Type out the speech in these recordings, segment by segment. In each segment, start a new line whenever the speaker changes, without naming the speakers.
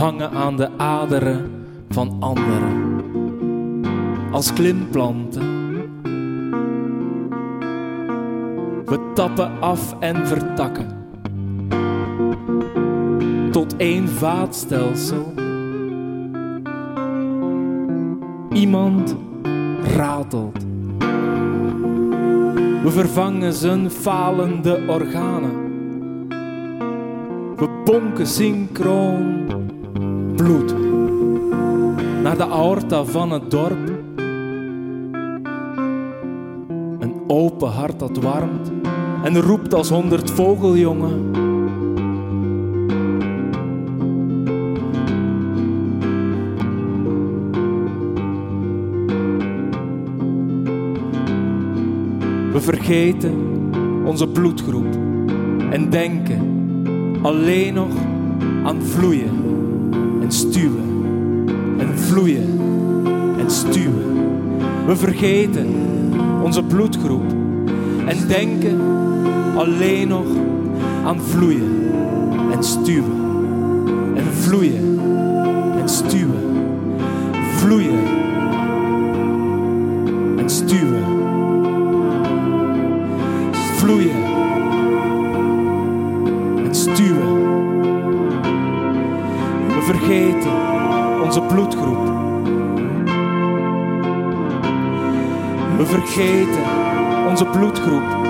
hangen aan de aderen van anderen. Als klimplanten. We tappen af en vertakken. Tot één vaatstelsel. Iemand ratelt. We vervangen zijn falende organen. We bonken synchroon bloed naar de aorta van het dorp. Een open hart dat warmt en roept als honderd vogeljongen. We vergeten onze bloedgroep en denken alleen nog aan vloeien en stuwen en vloeien en stuwen. We vergeten onze bloedgroep en denken alleen nog aan vloeien en stuwen en vloeien We vergeten onze bloedgroep. We vergeten onze bloedgroep.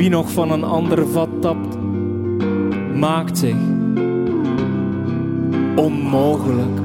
Wie nog van een ander vat tapt, maakt zich onmogelijk.